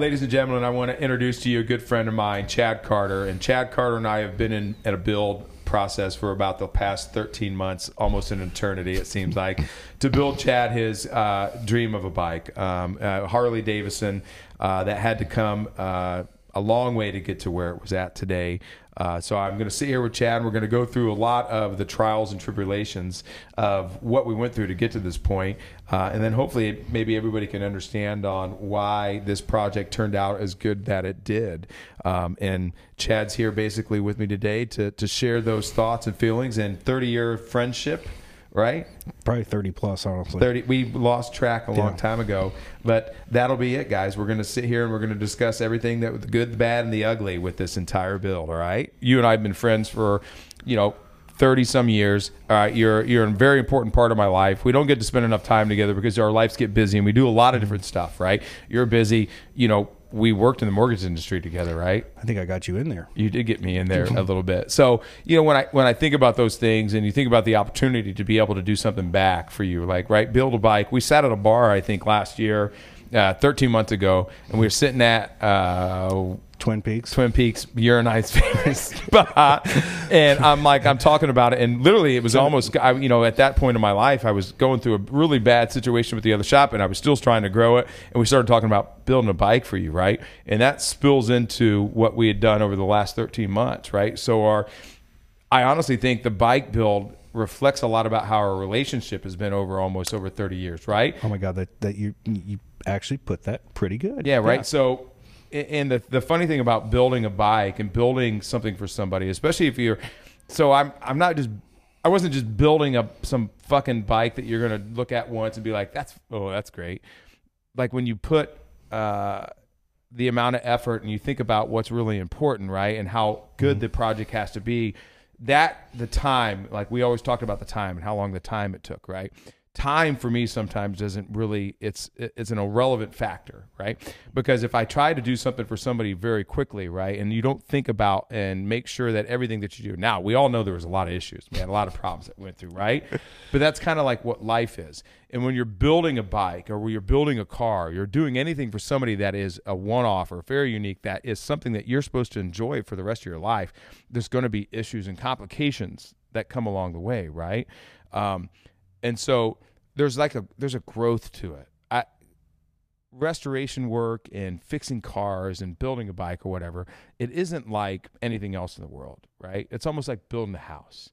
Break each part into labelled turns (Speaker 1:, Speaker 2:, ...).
Speaker 1: Ladies and gentlemen, I want to introduce to you a good friend of mine, Chad Carter. And Chad Carter and I have been in at a build process for about the past 13 months, almost an eternity, it seems like, to build Chad his uh, dream of a bike, um, uh, Harley Davidson, uh, that had to come uh, a long way to get to where it was at today. Uh, so I'm going to sit here with Chad. And we're going to go through a lot of the trials and tribulations of what we went through to get to this point, uh, and then hopefully maybe everybody can understand on why this project turned out as good that it did. Um, and Chad's here basically with me today to to share those thoughts and feelings and 30 year friendship right?
Speaker 2: Probably 30 plus, honestly.
Speaker 1: 30. We lost track a long
Speaker 2: Yeah.
Speaker 1: time ago, but that'll be it, guys. We're going to sit here and we're going to discuss everything that the good, the bad, and the ugly with this entire build. All right. You and I have been friends for, you know. 30 some years. All right, you're you're a very important part of my life. We don't get to spend enough time together because our lives get busy and we do a lot of different stuff, right? You're busy, you know, we worked in the mortgage industry together, right?
Speaker 2: I think I got you in there.
Speaker 1: You did get me in there a little bit. So, you know, when I when I think about those things and you think about the opportunity to be able to do something back for you, like right, build a bike. We sat at a bar, I think, last year, uh, 13 months ago, and we were sitting at uh,
Speaker 2: Twin Peaks.
Speaker 1: Twin Peaks, your and I's favorite spot. And I'm like, I'm talking about it. And literally, it was almost, I, you know, at that point in my life, I was going through a really bad situation with the other shop and I was still trying to grow it. And we started talking about building a bike for you, right? And that spills into what we had done over the last 13 months, right? So, our, I honestly think the bike build reflects a lot about how our relationship has been over almost over 30 years, right?
Speaker 2: Oh my God, that, that you you actually put that pretty good.
Speaker 1: Yeah, right. So, a- and the the funny thing about building a bike and building something for somebody, especially if you're, so I'm I'm not just I wasn't just building a some fucking bike that you're gonna look at once and be like, that's oh that's great. Like when you put uh, the amount of effort and you think about what's really important, right, and how good the project has to be. That the time, like we always talked about the time and how long the time it took, right? Time for me sometimes doesn't really it's it's an irrelevant factor right? Because if i try to do something for somebody very quickly right and you don't think about and make sure that everything that you do now we all know there was a lot of issues man a lot of problems that went through right? But that's kind of like what life is. And when you're building a bike or when you're building a car you're doing anything for somebody that is a one-off or very unique that is something that you're supposed to enjoy for the rest of your life there's going to be issues and complications that come along the way right? Um, and so there's like a there's a growth to it. I, restoration work and fixing cars and building a bike or whatever, it isn't like anything else in the world, right? It's almost like building a house,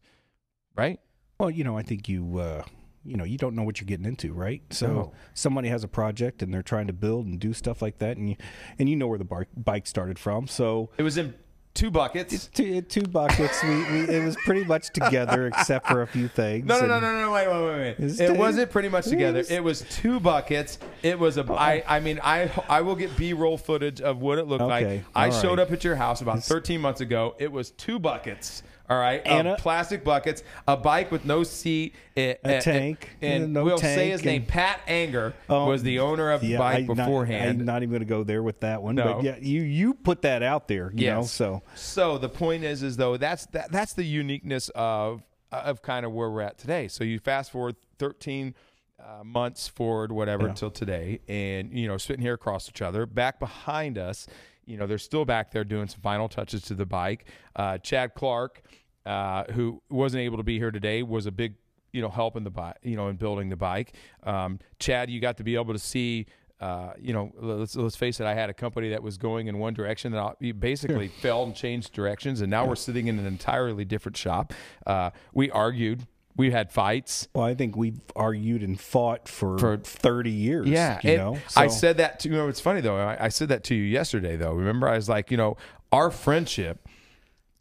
Speaker 1: right?
Speaker 2: Well, you know, I think you uh, you know you don't know what you're getting into, right? So
Speaker 1: No.
Speaker 2: somebody has a project and they're trying to build and do stuff like that, and you and you know where the bar- bike started from. So
Speaker 1: It was in two buckets.
Speaker 2: two, two buckets. we, we it was pretty much together except for a few things.
Speaker 1: No, no, no, no, no, wait, wait, wait, wait. It
Speaker 2: it-
Speaker 1: wasn't pretty much together. It was two buckets. It was a. I. I mean, I. I will get B-roll footage of what it looked
Speaker 2: Okay,
Speaker 1: like. I
Speaker 2: all
Speaker 1: showed
Speaker 2: right.
Speaker 1: up at your house about 13 months ago. It was two buckets. All right, um,
Speaker 2: And
Speaker 1: of
Speaker 2: a-
Speaker 1: plastic buckets, a bike with no seat, eh, a,
Speaker 2: A tank,
Speaker 1: and,
Speaker 2: and no
Speaker 1: we'll say
Speaker 2: tank
Speaker 1: his name. Pat Anger
Speaker 2: Oh,
Speaker 1: was the owner of the
Speaker 2: Yeah,
Speaker 1: bike
Speaker 2: I- not-
Speaker 1: beforehand.
Speaker 2: I'm not even going to go there with that one.
Speaker 1: No.
Speaker 2: But yeah, you you put that out there, you know. So
Speaker 1: So the point is, is though that's that, that's the uniqueness of of kind of where we're at today. So you fast forward 13 uh, months forward, whatever,
Speaker 2: Yeah.
Speaker 1: until today, and you know, sitting here across each other, back behind us, you know, they're still back there doing some final touches to the bike. Uh, Chad Clark, uh, who wasn't able to be here today, was a big you know help in the bike, you know, in building the bike. Um, Chad, you got to be able to see uh, you know, let's let's face it. I had a company that was going in one direction, that I basically fell and changed directions, and now we're sitting in an entirely different shop. Uh, we argued, we had fights.
Speaker 2: well, I think we've argued and fought for,
Speaker 1: For-
Speaker 2: 30 years.
Speaker 1: Yeah,
Speaker 2: you know.
Speaker 1: I said that to you. Know, it's funny though. I, I said that to you yesterday though. Remember, I was like, you know, our friendship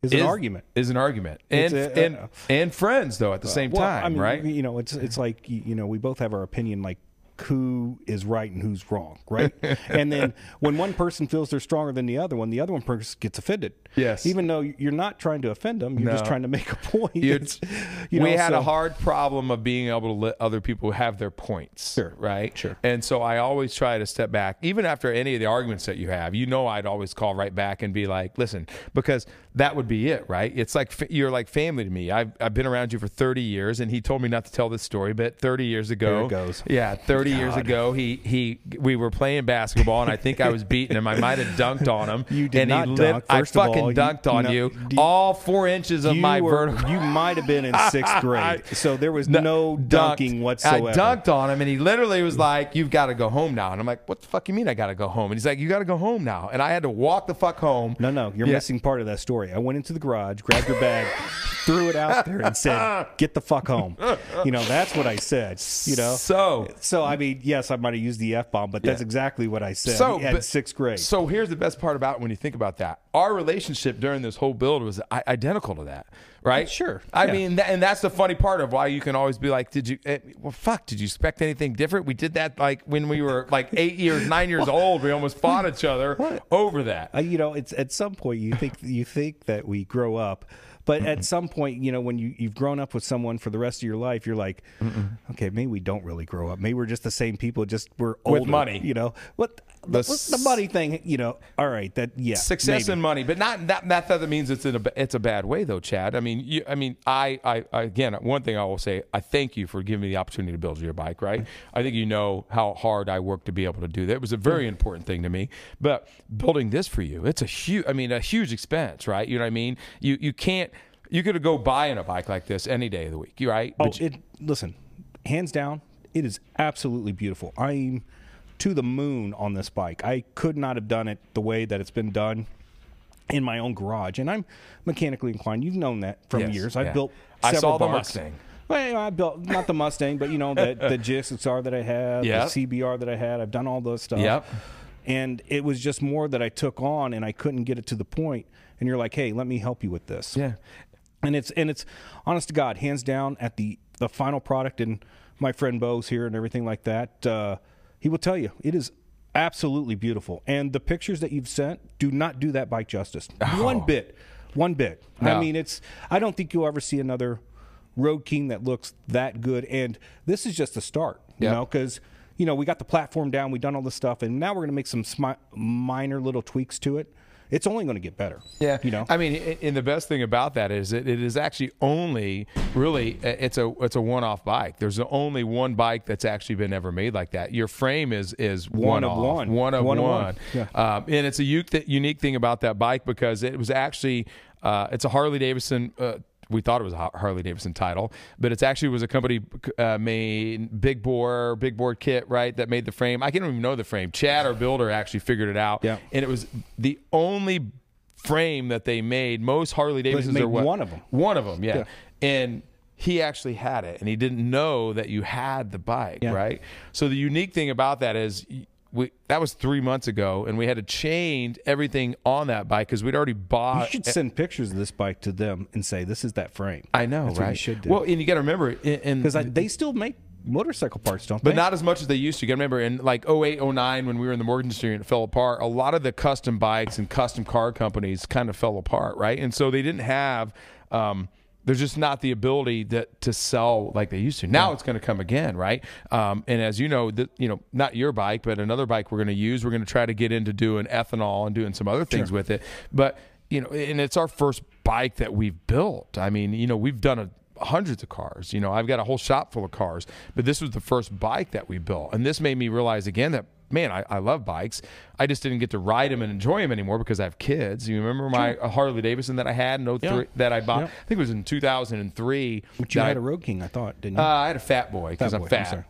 Speaker 2: is an argument.
Speaker 1: is an argument, and
Speaker 2: a-
Speaker 1: and uh, and friends though at the uh, same
Speaker 2: Well,
Speaker 1: time,
Speaker 2: I mean,
Speaker 1: right?
Speaker 2: You know, it's it's like you know we both have our opinion, like who is right and who's wrong, right? and then when one person feels they're stronger than the other one, the other one person gets offended.
Speaker 1: Yes.
Speaker 2: even though you're not trying to offend them, you're just trying to make a point. You know,
Speaker 1: we had
Speaker 2: so-
Speaker 1: a hard problem of being able to let other people have their points.
Speaker 2: Sure.
Speaker 1: Right.
Speaker 2: Sure.
Speaker 1: And so I always try to step back, even after any of the arguments that you have. You know, I'd always call right back and be like, "Listen," because that would be it, right? It's like you're like family to me. I've I've been around you for 30 years, and he told me not to tell this story, but 30 years ago,
Speaker 2: Here it goes.
Speaker 1: Yeah, 30 30 years ago, he he we were playing basketball, and I think I was beating him. I might have dunked on him.
Speaker 2: You did
Speaker 1: and
Speaker 2: not
Speaker 1: he
Speaker 2: dunk.
Speaker 1: I fucking
Speaker 2: all, you-
Speaker 1: dunked on
Speaker 2: no,
Speaker 1: you.
Speaker 2: you-
Speaker 1: all four inches of my
Speaker 2: were-
Speaker 1: vertical.
Speaker 2: You might have been in sixth grade, so there was
Speaker 1: No,
Speaker 2: no
Speaker 1: dunked.
Speaker 2: dunking whatsoever.
Speaker 1: I dunked on him, and he literally was like, "You've got to go home now." And I'm like, "What the fuck you mean I got to go home?" And he's like, "You got to go home now." And I had to walk the fuck home.
Speaker 2: No, no, you're
Speaker 1: Yeah.
Speaker 2: missing part of that story. I went into the garage, grabbed your bag, threw it out there, and said, "Get the fuck home." You know, that's what I said. You know,
Speaker 1: So
Speaker 2: so I mean, yes, I might have used the f bomb, but that's
Speaker 1: Yeah.
Speaker 2: exactly what I said
Speaker 1: So,
Speaker 2: at
Speaker 1: but-
Speaker 2: sixth grade.
Speaker 1: So here's the best part about when you think about that. Our relationship during this whole build was i- identical to that, right?
Speaker 2: Sure,
Speaker 1: I
Speaker 2: yeah.
Speaker 1: mean, and that's the funny part of why you can always be like, "Did you? Eh, well, fuck. Did you expect anything different? We did that like when we were like eight years, nine years old. We almost fought each other over that.
Speaker 2: Uh, you know, it's at some point you think you think that we grow up, but at some point, you know, when you you've grown up with someone for the rest of your life, you're like, okay, maybe we don't really grow up. Maybe we're just the same people, just we're
Speaker 1: old.
Speaker 2: With
Speaker 1: money.
Speaker 2: You know what? The,
Speaker 1: The
Speaker 2: money thing, you know. All right, that yeah,
Speaker 1: Success
Speaker 2: maybe.
Speaker 1: and money, but not that. That doesn't means it's in a it's a bad way though, Chad. I mean, you, I mean, I, I, I again, one thing I will say, I thank you for giving me the opportunity to build your bike. Right, I think you know how hard I worked to be able to do that. It was a very important thing to me. But building this for you, it's a huge. I mean, a huge expense, right? You know what I mean? You you can't. You could go buying a bike like this any day of the week, right?
Speaker 2: Oh,
Speaker 1: But you-
Speaker 2: it listen, hands down, it is absolutely beautiful. I'm to the moon on this bike. I could not have done it the way that it's been done in my own garage, and I'm mechanically inclined. You've known that from
Speaker 1: Yes,
Speaker 2: years. I've
Speaker 1: yeah.
Speaker 2: built.
Speaker 1: I
Speaker 2: several
Speaker 1: saw the. Mustang.
Speaker 2: Well, I built not the Mustang, but you know the the GSXR that I had,
Speaker 1: Yep.
Speaker 2: the CBR that I had. I've done all those stuff.
Speaker 1: Yep.
Speaker 2: And it was just more that I took on, and I couldn't get it to the point. And you're like, "Hey, let me help you with this."
Speaker 1: yeah.
Speaker 2: and it's and it's honest to God, hands down at the the final product. And my friend Bo's here and everything like that. Uh, he will tell you it is absolutely beautiful. And the pictures that you've sent do not do that bike justice. Oh. One bit, one bit.
Speaker 1: No.
Speaker 2: I mean, it's. I don't think you'll ever see another Road King that looks that good. And this is just the start. You
Speaker 1: Yep.
Speaker 2: know, because. You know, we got the platform down, we've done all this stuff, and now we're going to make some smi- minor little tweaks to it. It's only going to get better.
Speaker 1: Yeah,
Speaker 2: You know,
Speaker 1: I mean, and the best thing about that is it, it is actually only really it's a it's a one off bike. There's only one bike that's actually been ever made like that. Your frame is is
Speaker 2: One of
Speaker 1: off,
Speaker 2: one.
Speaker 1: one of
Speaker 2: One
Speaker 1: one.
Speaker 2: one. Yeah.
Speaker 1: Um, and it's a unique, unique thing about that bike because it was actually uh, it's a Harley Davidson. Uh, we thought it was a Harley Davidson title, but it's actually was a company uh, made Big Bore, Big Board Kit, right? That made the frame. I can't even know the frame. Chad, our builder, actually figured it out.
Speaker 2: Yeah.
Speaker 1: and it was the only frame that they made. Most Harley Davidsons are what
Speaker 2: one them.
Speaker 1: One of them, yeah.
Speaker 2: Yeah.
Speaker 1: And he actually had it, and he didn't know that you had the bike,
Speaker 2: Yeah.
Speaker 1: right? So the unique thing about that is. We, that was three months ago, and we had to change everything on that bike because we'd already bought.
Speaker 2: You should send pictures of this bike to them and say, "This is that frame."
Speaker 1: I know,
Speaker 2: That's
Speaker 1: right?
Speaker 2: What you should do.
Speaker 1: Well, and you got to remember, in, in,
Speaker 2: because they still make motorcycle parts, don't they?
Speaker 1: but
Speaker 2: they?
Speaker 1: not as much as they used to. You got to remember in like 08, 09, when we were in the mortgage industry and it fell apart, a lot of the custom bikes and custom car companies kind of fell apart, right? And so they didn't have. Um, there's just not the ability that to sell like they used to. Now it's going to come again, right? Um, and as you know, the, you know, not your bike, but another bike we're going to use. We're going to try to get into doing ethanol and doing some other things with it. But you know, and it's our first bike that we've built. I mean, you know, we've done a hundreds of cars. You know, I've got a whole shop full of cars, but this was the first bike that we built. And this made me realize again that, man, I, I love bikes. I just didn't get to ride them and enjoy them anymore because I have kids. You remember my Harley Davidson that I had in 03
Speaker 2: Yeah.
Speaker 1: that I bought?
Speaker 2: Yeah.
Speaker 1: I think it was in 2003.
Speaker 2: But you had
Speaker 1: I-
Speaker 2: a Road King, I thought, didn't you?
Speaker 1: uh, I had a fat boy because I'm fat.
Speaker 2: sorry.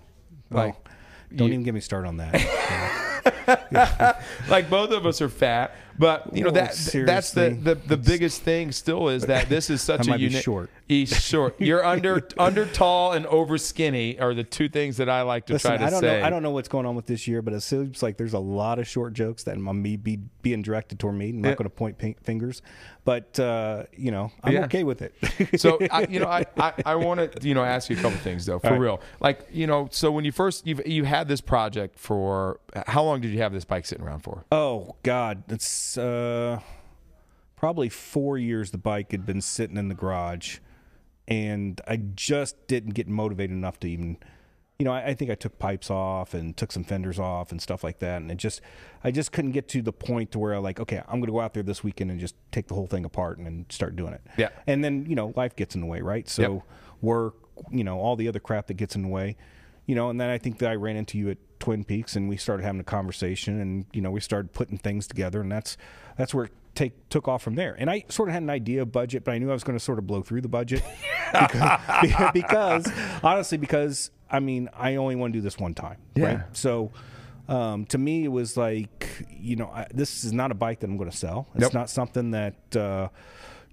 Speaker 1: Like,
Speaker 2: Oh, don't
Speaker 1: you-
Speaker 2: even get me started on that.
Speaker 1: like both of us are fat, but you know that that's the, the the biggest thing still is that this is such a unique.
Speaker 2: short.
Speaker 1: He's short. You're under under tall and over skinny are the two things that I like to
Speaker 2: Listen,
Speaker 1: try to
Speaker 2: I don't
Speaker 1: say.
Speaker 2: know. I don't know what's going on with this year, but it seems like there's a lot of short jokes that I'm me be being directed toward me. I'm not
Speaker 1: Yeah.
Speaker 2: going to point pink fingers, but uh, you know, I'm
Speaker 1: Yeah.
Speaker 2: okay with it.
Speaker 1: so I, you know, I, I, I want to you know ask you a couple things though, for
Speaker 2: right.
Speaker 1: real. Like you know, so when you first you you had this project for how long did you have this bike sitting around for?
Speaker 2: Oh God, it's uh, probably four years. The bike had been sitting in the garage, and I just didn't get motivated enough to even, you know, I, I think I took pipes off and took some fenders off and stuff like that, and it just, I just couldn't get to the point to where I like, okay, I'm going to go out there this weekend and just take the whole thing apart and, and start doing it.
Speaker 1: Yeah.
Speaker 2: and then you know, life gets in the way, right? So
Speaker 1: Yep.
Speaker 2: work, you know, all the other crap that gets in the way. you know, and then I think that I ran into you at Twin Peaks, and we started having a conversation, and you know, we started putting things together, and that's that's where it take took off from there. And I sort of had an idea of budget, but I knew I was going to sort of blow through the budget because, because honestly, because I mean, I only want to do this one time,
Speaker 1: Yeah.
Speaker 2: right? So. Um, to me, it was like, you know, I, this is not a bike that I'm going to sell. It's
Speaker 1: Nope.
Speaker 2: not something that, uh,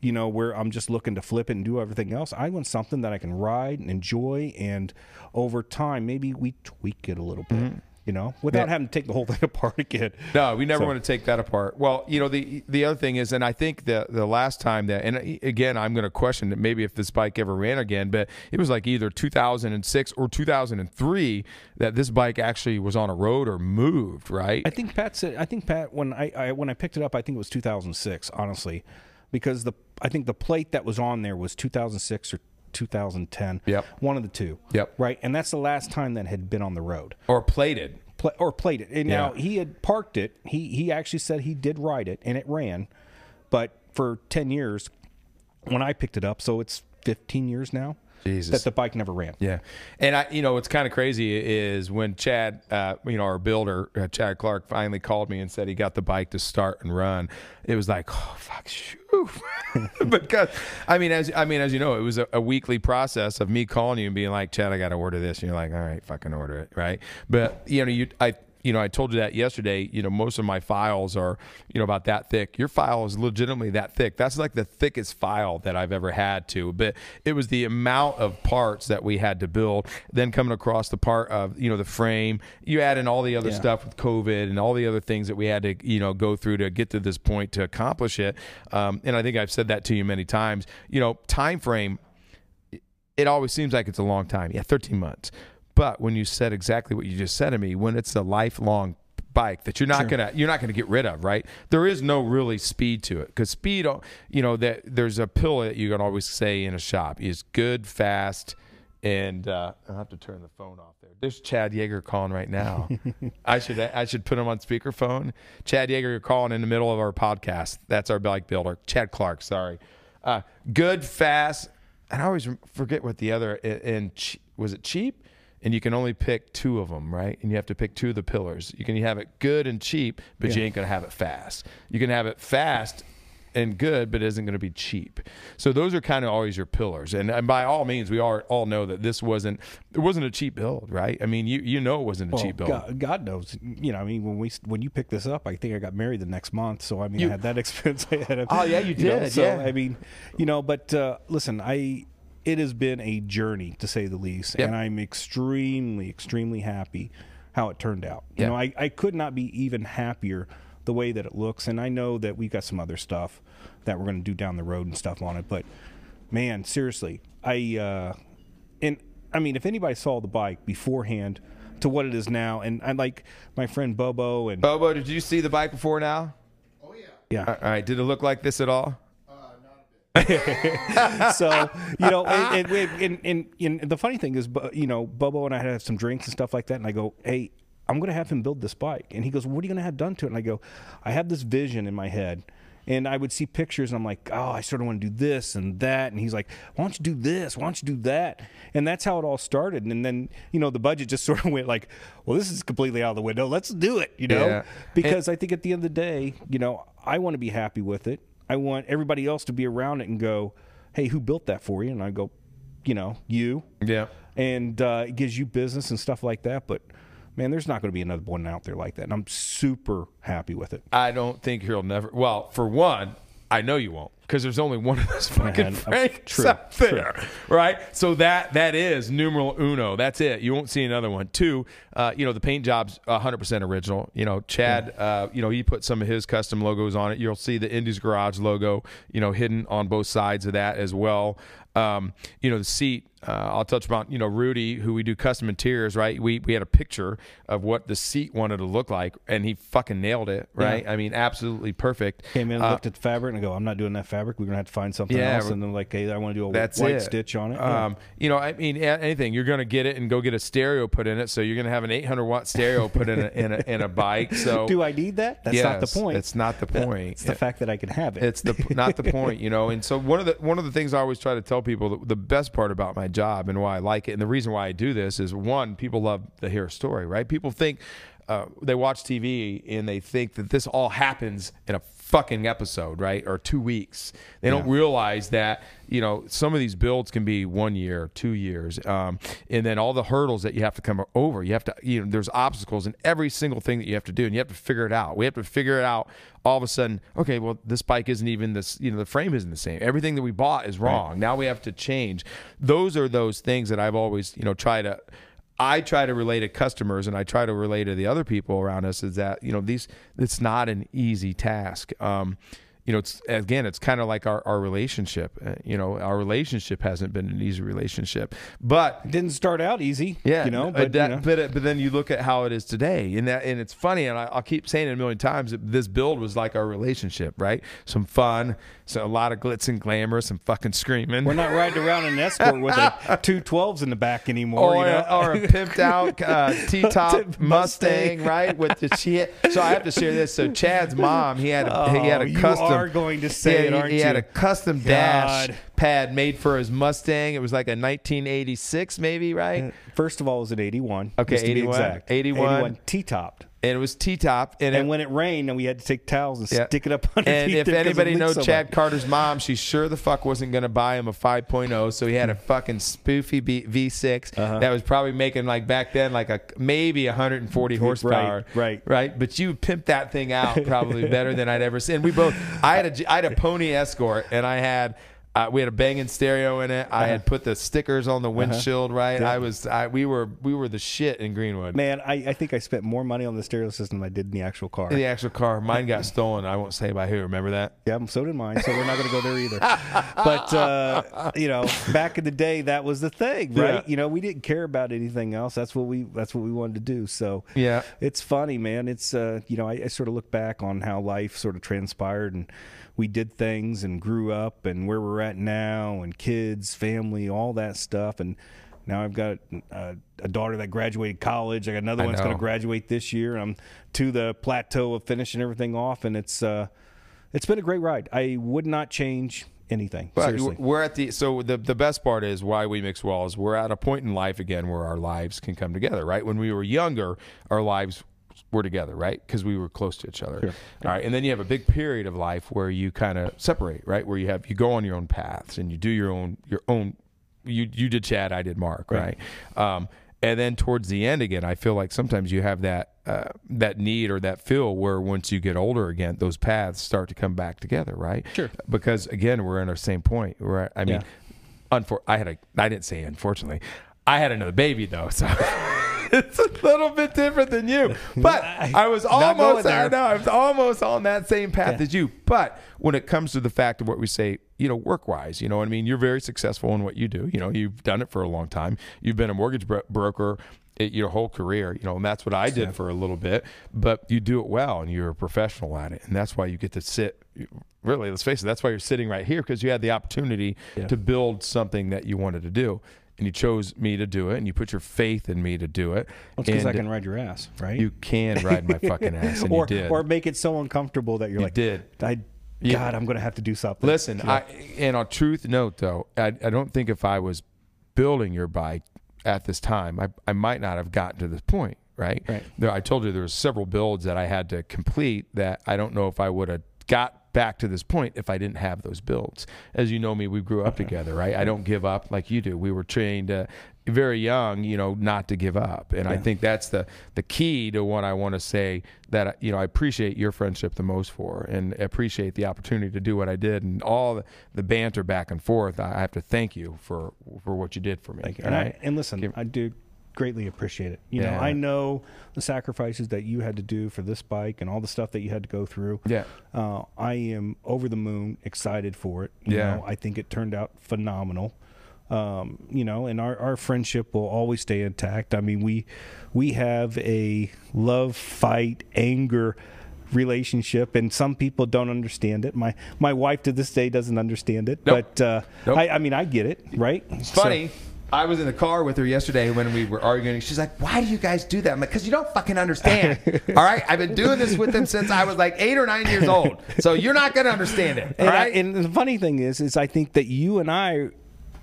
Speaker 2: you know, where I'm just looking to flip it and do everything else. I want something that I can ride and enjoy, and over time, maybe we tweak it a little bit, you know, without
Speaker 1: Mm-hmm. Yeah.
Speaker 2: having to take the whole thing apart again.
Speaker 1: No, we never
Speaker 2: So-
Speaker 1: want to take that apart. Well, you know the the other thing is, and I think the the last time that, and again, I'm going to question that maybe if this bike ever ran again, but it was like either 2006 or 2003 that this bike actually was on a road or moved, right?
Speaker 2: I think Pat said. I think Pat when I, I when I picked it up, I think it was 2006. Honestly, because the I think the plate that was on there was 2006 or 2010.
Speaker 1: Yep.
Speaker 2: one of the two.
Speaker 1: Yep.
Speaker 2: right, and that's the last time that had been on the road.
Speaker 1: or plated.
Speaker 2: Pla or played it. And now he had parked it. He he actually said he did ride it and it ran, but for 10 years when I picked it up, so it's 15 years now
Speaker 1: Jesus.
Speaker 2: that the bike never ran.
Speaker 1: Yeah, and I, you know, what's kind of crazy is when Chad, uh, you know, our builder, uh, Chad Clark, finally called me and said he got the bike to start and run. It was like, oh fuck, shoo. because I mean, as I mean, as you know, it was a, a weekly process of me calling you and being like, Chad, I got to order this, and you're like, all right, fucking order it, right? But you know, you, I. You know, I told you that yesterday. You know, most of my files are, you know, about that thick. Your file is legitimately that thick. That's like the thickest file that I've ever had to. But it was the amount of parts that we had to build. Then coming across the part of, you know, the frame. You add in all the other
Speaker 2: Yeah.
Speaker 1: stuff with COVID and all the other things that we had to, you know, go through to get to this point to accomplish it. Um, and I think I've said that to you many times. You know, time frame it always seems like it's a long time. Yeah, 13 months. But when you said exactly what you just said to me, when it's a lifelong bike that you're not gonna you're not gonna get rid of, right? There is no really speed to it because speed, you know, that there's a pill that you can always say in a shop is good, fast, and uh, I'll have to turn the phone off there. There's Chad Yeager calling right now. I should I should put him on speakerphone. Chad Yeager, you're calling in the middle of our podcast. That's our bike builder, Chad Clark. Sorry. Uh, good, fast, and I always forget what the other and was it cheap, and you can only pick two of them, right? And you have to pick two of the pillars. You can have it good and cheap, but you ain't gonna have it fast. You can have it fast and good, but it isn't going to be cheap. So those are kind of always your pillars. And, and by all means, we all, all know that this wasn't it wasn't a cheap build, right? I mean, you you know it wasn't a
Speaker 2: Well,
Speaker 1: cheap build.
Speaker 2: God, God knows. You know, I mean, when we when you picked this up, I think I got married the next month. So I mean,
Speaker 1: You-
Speaker 2: I had that expense ahead of.
Speaker 1: Oh, yeah, you
Speaker 2: know,
Speaker 1: did,
Speaker 2: so
Speaker 1: yeah.
Speaker 2: I mean, you know, but uh, listen, I it has been a journey to say the least,
Speaker 1: Yep.
Speaker 2: and I'm extremely, extremely happy how it turned out. You
Speaker 1: Yeah.
Speaker 2: know, I, I could not be even happier the way that it looks, and I know that we've got some other stuff that we're going to do down the road and stuff on it, but man, seriously, I uh, and I mean, if anybody saw the bike beforehand to what it is now, and I like my friend Bobo and
Speaker 1: Bobo, did you see the bike before now?
Speaker 2: Oh yeah.
Speaker 1: Yeah, All right, did it look like this at all?
Speaker 2: so you know, and, and, and, and, the funny thing is, you know, Bobo and I had some drinks and stuff like that, and I go, hey. I'm going to have him build this bike. And he goes, What are you going to have done to it? And I go, I have this vision in my head. And I would see pictures, and I'm like, Oh, I sort of want to do this and that. And he's like, Why don't you do this? Why don't you do that? And that's how it all started. And then, you know, the budget just sort of went like, Well, this is completely out of the window. Let's do it, you know?
Speaker 1: Yeah.
Speaker 2: Because I think at the end of the day, you know, I want to be happy with it. I want everybody else to be around it and go, Hey, who built that for you? And I go, You know, you
Speaker 1: Yeah.
Speaker 2: and uh, it gives you business and stuff like that. But man, there's not going to be another one out there like that, and I'm super happy with it.
Speaker 1: I don't think he'll never. Well, for one, I know you won't because there's only one of those fucking
Speaker 2: Man,
Speaker 1: Franks
Speaker 2: true,
Speaker 1: out there, right? So that that is numeral uno. That's it. You won't see another one. Two, uh, you know, the paint job's 100 percent original. You know, Chad, uh, you know, he put some of his custom logos on it. You'll see the Indies Garage logo, you know, hidden on both sides of that as well. Um, you know, the seat. Uh, I'll touch upon you know Rudy, who we do custom interiors, right? We we had a picture of what the seat wanted to look like, and he fucking nailed it, right? I mean, absolutely perfect.
Speaker 2: Came in,
Speaker 1: Uh,
Speaker 2: looked at the fabric, and I go, I'm not doing that fabric. We're gonna have to find something
Speaker 1: Yeah,
Speaker 2: else. And then like, hey, I want to do a
Speaker 1: That's
Speaker 2: white
Speaker 1: it.
Speaker 2: stitch on it. Yeah.
Speaker 1: Um, you know, I mean, anything. You're going to get it and go get a stereo put in it. So you're going to have an 800 watt stereo put in a, in a in a bike. So
Speaker 2: do I need that? That's not the point.
Speaker 1: It's not the point.
Speaker 2: It's the fact that I can have it.
Speaker 1: It's the not the point, you know. And so one of the one of the things I always try to tell people the best part about my job and why I like it, and the reason why I do this is one, people love to hear a story, right? People think uh, they watch TV and they think that this all happens in a fucking episode, right, or two weeks. They don't realize that you know some of these builds can be one year, two years, um, and then all the hurdles that you have to come over. You have to, you know, there's obstacles in every single thing that you have to do, and you have to figure it out. We have to figure it out. All of a sudden, okay, well, this bike isn't even this. You know, the frame isn't the same. Everything that we bought is wrong. Now we have to change. Those are those things that I've always, you know, try to. I try to relate to customers and I try to relate to the other people around us is that, you know, these, it's not an easy task. Um, you know, it's again, it's kind of like our, our relationship. Uh, you know, our relationship hasn't been an easy relationship, but
Speaker 2: didn't start out easy.
Speaker 1: yeah,
Speaker 2: you know, but,
Speaker 1: that-
Speaker 2: you know.
Speaker 1: but uh, but then you look at how it is today, and that and it's funny, and I, I'll keep saying it a million times. That this build was like our relationship, right? Some fun, so a lot of glitz and glamour, some fucking screaming.
Speaker 2: we're not riding around in an escort with a two twelves in the back anymore.
Speaker 1: or,
Speaker 2: you know?
Speaker 1: a, or a pimped out uh, T-top Mustang,
Speaker 2: Mustang.
Speaker 1: right? With the shit. So I have to share this. So Chad's mom, he had a, he had
Speaker 2: Oh,
Speaker 1: a
Speaker 2: you
Speaker 1: custom.
Speaker 2: are going to say
Speaker 1: yeah,
Speaker 2: it, aren't
Speaker 1: he had
Speaker 2: you?
Speaker 1: a custom dash pad made for his Mustang. It was like a 1986, maybe, right?
Speaker 2: First of all, it was an 81.
Speaker 1: Okay,
Speaker 2: just to be
Speaker 1: 81,
Speaker 2: exact.
Speaker 1: 81. And it was T-top, and,
Speaker 2: And
Speaker 1: it,
Speaker 2: when it rained, and we had to take towels and
Speaker 1: Yeah.
Speaker 2: stick it up underneath.
Speaker 1: And if
Speaker 2: it 'cause it
Speaker 1: anybody knows
Speaker 2: so
Speaker 1: Chad
Speaker 2: much.
Speaker 1: Carter's mom, she sure the fuck wasn't going to buy him a 5.0. So he had a fucking spoofy B- V6
Speaker 2: Uh-huh.
Speaker 1: that was probably making like back then like a maybe 140 horsepower.
Speaker 2: right.
Speaker 1: right. But you pimped that thing out probably better than I'd ever seen. We both. I had a I had a pony escort and I had. Uh, we had a banging stereo in it. I had put the stickers on the windshield. Right,
Speaker 2: Uh-huh.
Speaker 1: I was. I, we were. We were the shit in Greenwood.
Speaker 2: Man, I, I think I spent more money on the stereo system than I did in the actual car.
Speaker 1: In the actual car, mine got stolen. I won't say by who. Remember that?
Speaker 2: Yeah, so did mine. So we're not going to go there either. but uh, you know, back in the day, that was the thing, right?
Speaker 1: Yeah.
Speaker 2: You know, we didn't care about anything else. That's what we that's what we wanted to do. So
Speaker 1: Yeah.
Speaker 2: it's funny, man. It's uh, you know, I, I sort of look back on how life sort of transpired and we did things and grew up and where we're at now and kids, family, all that stuff and. Now I've got uh, a daughter that graduated college. I got another
Speaker 1: I
Speaker 2: one's going to graduate this year. I'm to the plateau of finishing everything off, and it's uh, it's been a great ride. I would not change anything.
Speaker 1: But
Speaker 2: seriously.
Speaker 1: we're at the so the the best part is why we mix well is we're at a point in life again where our lives can come together. Right when we were younger, our lives were together, right? Because we were close to each other. All right, and then you have a big period of life where you kind of separate, right? Where you have you go on your own paths and you do your own your own. You you did Chad, I did Mark, right? Um, and then towards the end again, I feel like sometimes you have that uh, that need or that feel where once you get older again, those paths start to come back together, right?
Speaker 2: Sure.
Speaker 1: Because again, we're in our same point. Right? I mean,
Speaker 2: Yeah.
Speaker 1: unfor- I had a I didn't say unfortunately. I had another baby though, so it's a little bit different than you. But I was almost I know I was almost on that same path
Speaker 2: Yeah.
Speaker 1: as you. But when it comes to the fact of what we say, you know, work wise, you know what I mean? You're very successful in what you do. You know, you've done it for a long time. You've been a mortgage bro- broker eh, your whole career, you know, and that's what I did for a little bit, but you do it well and you're a professional at it. And that's why you get to sit really, let's face it, that's why you're sitting right here because you had the opportunity
Speaker 2: Yeah.
Speaker 1: to build something that you wanted to do. And you chose me to do it and you put your faith in me to do it.
Speaker 2: because I can ride your ass, right?
Speaker 1: you can ride my fucking ass and
Speaker 2: or
Speaker 1: you did.
Speaker 2: or make it so uncomfortable that you're
Speaker 1: You
Speaker 2: like,
Speaker 1: did.
Speaker 2: I,
Speaker 1: Yeah.
Speaker 2: God, I'm going to have to do something.
Speaker 1: Listen, I and on truth note though, I, I don't think if I was building your bike at this time, I, I might not have gotten to this point, right?
Speaker 2: Right.
Speaker 1: There, I told you there was several builds that I had to complete that I don't know if I would have got back to this point if I didn't have those builds. As you know me, we grew up together, right? I don't give up like you do. We were trained uh, very young, you know, not to give up. And I think that's the the key to what I want to say that you know I appreciate your friendship the most for, and appreciate the opportunity to do what I did and all the, the banter back and forth. I have to thank you for for what you did for me.
Speaker 2: Thank you. And, I, and listen,
Speaker 1: Give-
Speaker 2: I do greatly appreciate it. You know, I know the sacrifices that you had to do for this bike and all the stuff that you had to go through.
Speaker 1: Yeah.
Speaker 2: Uh, I am over the moon, excited for it. You
Speaker 1: Yeah.
Speaker 2: know, I think it turned out phenomenal. Um, you know, and our, our friendship will always stay intact. I mean, we we have a love, fight, anger relationship, and some people don't understand it. My my wife to this day doesn't understand it,
Speaker 1: Nope.
Speaker 2: but uh,
Speaker 1: Nope.
Speaker 2: I, I mean, I get it, right?
Speaker 1: It's funny. I was in the car with her yesterday when we were arguing. She's like, "Why do you guys do that?" I'm like, "Cause you don't fucking understand." all right, I've been doing this with them since I was like eight or nine years old. So you're not gonna understand it. All
Speaker 2: And, I-
Speaker 1: right.
Speaker 2: and the funny thing is, is I think that you and I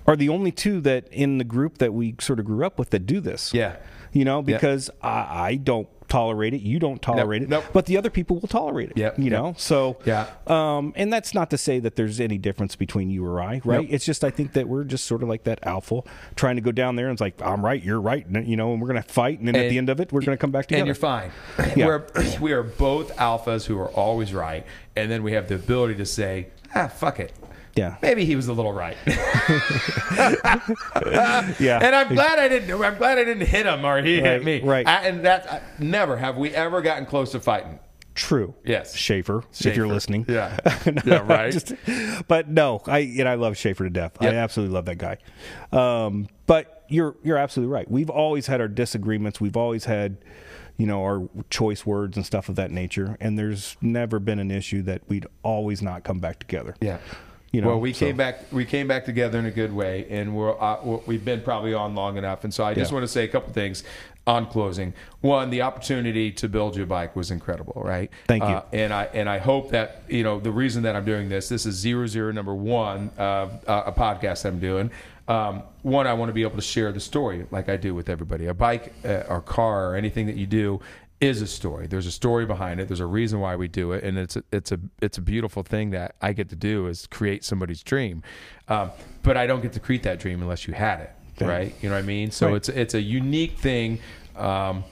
Speaker 2: are the only two that in the group that we sort of grew up with that do this.
Speaker 1: Yeah.
Speaker 2: You know, because I, I don't tolerate it, you don't tolerate it,
Speaker 1: nope.
Speaker 2: but the other people will tolerate it.
Speaker 1: Yep,
Speaker 2: You
Speaker 1: yep.
Speaker 2: know, so
Speaker 1: Yeah.
Speaker 2: Um, and that's not to say that there's any difference between you or I, right?
Speaker 1: Nope.
Speaker 2: It's just I think that we're just sort of like that alpha trying to go down there and it's like I'm right, you're right, and, you know, and we're gonna fight, and then at the end of it, we're gonna come back together.
Speaker 1: and you're fine.
Speaker 2: Yeah.
Speaker 1: We're, we are both alphas who are always right, and then we have the ability to say, "Ah, fuck it."
Speaker 2: Yeah.
Speaker 1: Maybe he was a little right.
Speaker 2: Yeah.
Speaker 1: And I'm glad I didn't. I'm glad I didn't hit him or he hit me.
Speaker 2: right.
Speaker 1: I, and that's I, never have we ever gotten close to fighting.
Speaker 2: True.
Speaker 1: Yes.
Speaker 2: Schaefer, if you're listening.
Speaker 1: Yeah.
Speaker 2: No,
Speaker 1: Yeah, right.
Speaker 2: just- but no, I and I love Schaefer to death. I absolutely love that guy. Um, but you're you're absolutely right. We've always had our disagreements. We've always had, you know, our choice words and stuff of that nature. And there's never been an issue that we'd always not come back together.
Speaker 1: Yeah.
Speaker 2: You know,
Speaker 1: well, we
Speaker 2: so-
Speaker 1: came back. We came back together in a good way, and we're uh, we're- we've been probably on long enough. And so I just
Speaker 2: Yeah.
Speaker 1: want to say a couple things on closing. One, the opportunity to build your bike was incredible, right?
Speaker 2: Thank you.
Speaker 1: Uh, and I and I hope that you know the reason that I'm doing this. This is zero zero number one of uh, a podcast I'm doing. Um, one, I want to be able to share the story like I do with everybody. A bike uh, or car or anything that you do is a story. There's a story behind it. There's a reason why we do it, and it's a, it's a it's a beautiful thing that I get to do is create somebody's dream. Um, but I don't get to create that dream unless you had it, right? You know what I mean? So
Speaker 2: Right.
Speaker 1: it's it's a unique thing. Um,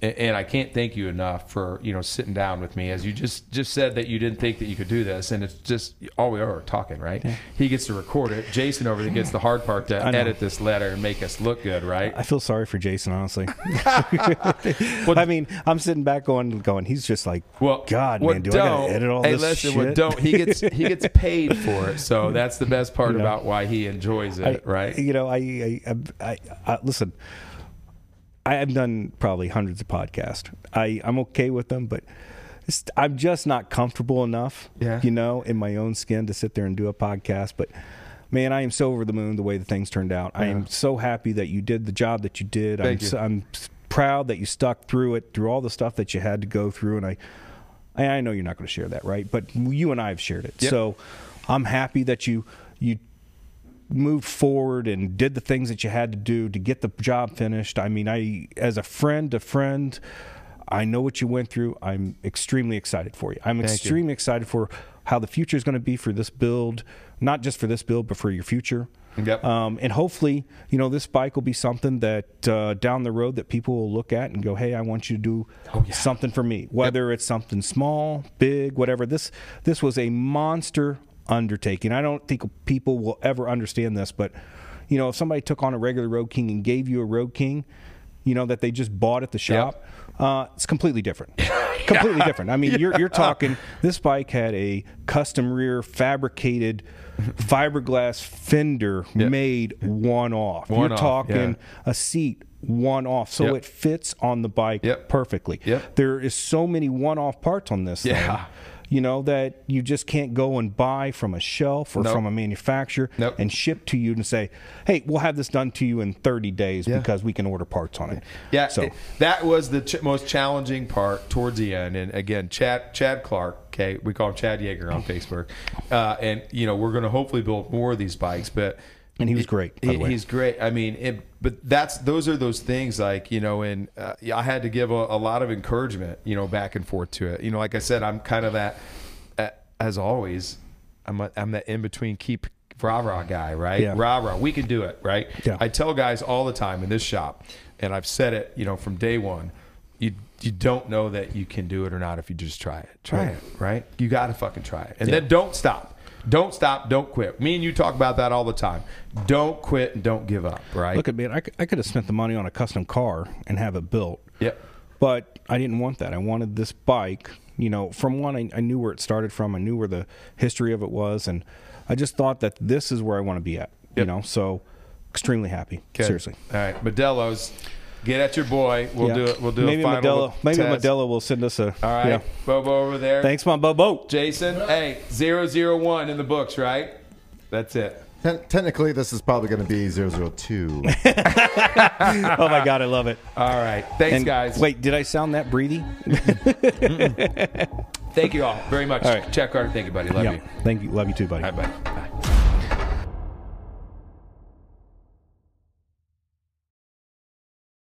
Speaker 1: and, I can't thank you enough for you know sitting down with me as you just just said that you didn't think that you could do this, and it's just all we are talking, right? He gets to record it. Jason over there gets the hard part to edit this letter and make us look good, right?
Speaker 2: I feel sorry for Jason, honestly. I mean, I'm sitting back going, going. He's just like,
Speaker 1: Well,
Speaker 2: God,
Speaker 1: what
Speaker 2: man, do I gotta edit all
Speaker 1: hey,
Speaker 2: this
Speaker 1: listen,
Speaker 2: shit?
Speaker 1: what don't he gets he gets paid for it, so that's the best part
Speaker 2: You know.
Speaker 1: about why he enjoys it,
Speaker 2: I-
Speaker 1: right?
Speaker 2: You know, I, I, I, I, I listen. I have done probably hundreds of podcasts. I, I'm okay with them, but it's, I'm just not comfortable enough,
Speaker 1: Yeah.
Speaker 2: you know, in my own skin to sit there and do a podcast. But man, I am so over the moon the way the things turned out. I am so happy that you did the job that you did. I'm,
Speaker 1: you.
Speaker 2: so, I'm proud that you stuck through it, through all the stuff that you had to go through. And I, I I know you're not going to share that, right? But you and I have shared it.
Speaker 1: Yep.
Speaker 2: So I'm happy that you you moved forward and did the things that you had to do to get the job finished. I mean, I as a friend to friend, I know what you went through. I'm extremely excited for you. I'm
Speaker 1: Thank you.
Speaker 2: extremely excited for how the future is going to be for this build, not just for this build, but for your future.
Speaker 1: Yep.
Speaker 2: Um, and hopefully, you know, this bike will be something that uh, down the road that people will look at and go, "Hey, I want you to do
Speaker 1: Oh, yeah.
Speaker 2: something for me." Whether it's something small, big, whatever. This this was a monster undertaking. I don't think people will ever understand this, but you know, if somebody took on a regular Road King and gave you a Road King, you know that they just bought at the shop, uh, it's completely different. completely different. I mean, you're you're talking. This bike had a custom rear fabricated fiberglass fender
Speaker 1: Yep.
Speaker 2: made one off.
Speaker 1: One
Speaker 2: you're
Speaker 1: off,
Speaker 2: talking
Speaker 1: yeah.
Speaker 2: a seat one off, so
Speaker 1: Yep.
Speaker 2: it fits on the bike
Speaker 1: Yep.
Speaker 2: perfectly.
Speaker 1: Yep.
Speaker 2: There is so many one off parts on this
Speaker 1: Yeah.
Speaker 2: thing. You know that you just can't go and buy from a shelf or
Speaker 1: Nope.
Speaker 2: from a manufacturer
Speaker 1: Nope.
Speaker 2: and ship to you and say, "Hey, we'll have this done to you in 30 days
Speaker 1: Yeah.
Speaker 2: because we can order parts on it."
Speaker 1: Yeah,
Speaker 2: So
Speaker 1: it- that was the ch- most challenging part towards the end. And again, Chad Chad Clark, okay, we call him Chad Yeager on Facebook, uh, and you know we're going to hopefully build more of these bikes. But
Speaker 2: And he was great,
Speaker 1: He-. He's great. I mean, it, but that's those are those things like you know, and uh, I had to give a, a lot of encouragement, you know, back and forth to it. You know, like I said, I'm kind of that. Uh, as always, I'm a, I'm that in between keep rah rah guy, right?
Speaker 2: Yeah.
Speaker 1: Rah rah, we can do it, right?
Speaker 2: Yeah.
Speaker 1: I tell guys all the time in this shop, and I've said it, you know, from day one. You you don't know that you can do it or not if you just try it. Try
Speaker 2: Right.
Speaker 1: it, right? You got to fucking try it, and then don't stop. Don't stop. Don't quit. Me and you talk about that all the time. Don't quit and don't give up. Right?
Speaker 2: Look at me. I could have spent the money on a custom car and have it built.
Speaker 1: Yep.
Speaker 2: But I didn't want that. I wanted this bike. You know, from one, I, I knew where it started from. I knew where the history of it was, and I just thought that this is where I want to be at. You know, so extremely happy. Seriously.
Speaker 1: All right. Modelo's. Get at your boy. We'll
Speaker 2: Yeah.
Speaker 1: do it. We'll do
Speaker 2: maybe
Speaker 1: a final
Speaker 2: Modelo. Maybe
Speaker 1: test.
Speaker 2: Modelo will send us a.
Speaker 1: All right,
Speaker 2: yeah.
Speaker 1: Bobo over there.
Speaker 2: Thanks, my Bobo.
Speaker 1: Jason. Hey, 001 in the books, right? That's it.
Speaker 3: Ten- technically, this is probably going to be 002.
Speaker 2: Oh my God, I love it.
Speaker 1: All right. Thanks,
Speaker 2: And
Speaker 1: guys.
Speaker 2: Wait, did I sound that breathy?
Speaker 1: Thank you all very much.
Speaker 2: All right.
Speaker 1: Chad Carter. Thank you, buddy. Love
Speaker 2: yeah.
Speaker 1: you.
Speaker 2: Thank you. Love you too, buddy.
Speaker 1: All right, buddy. Bye.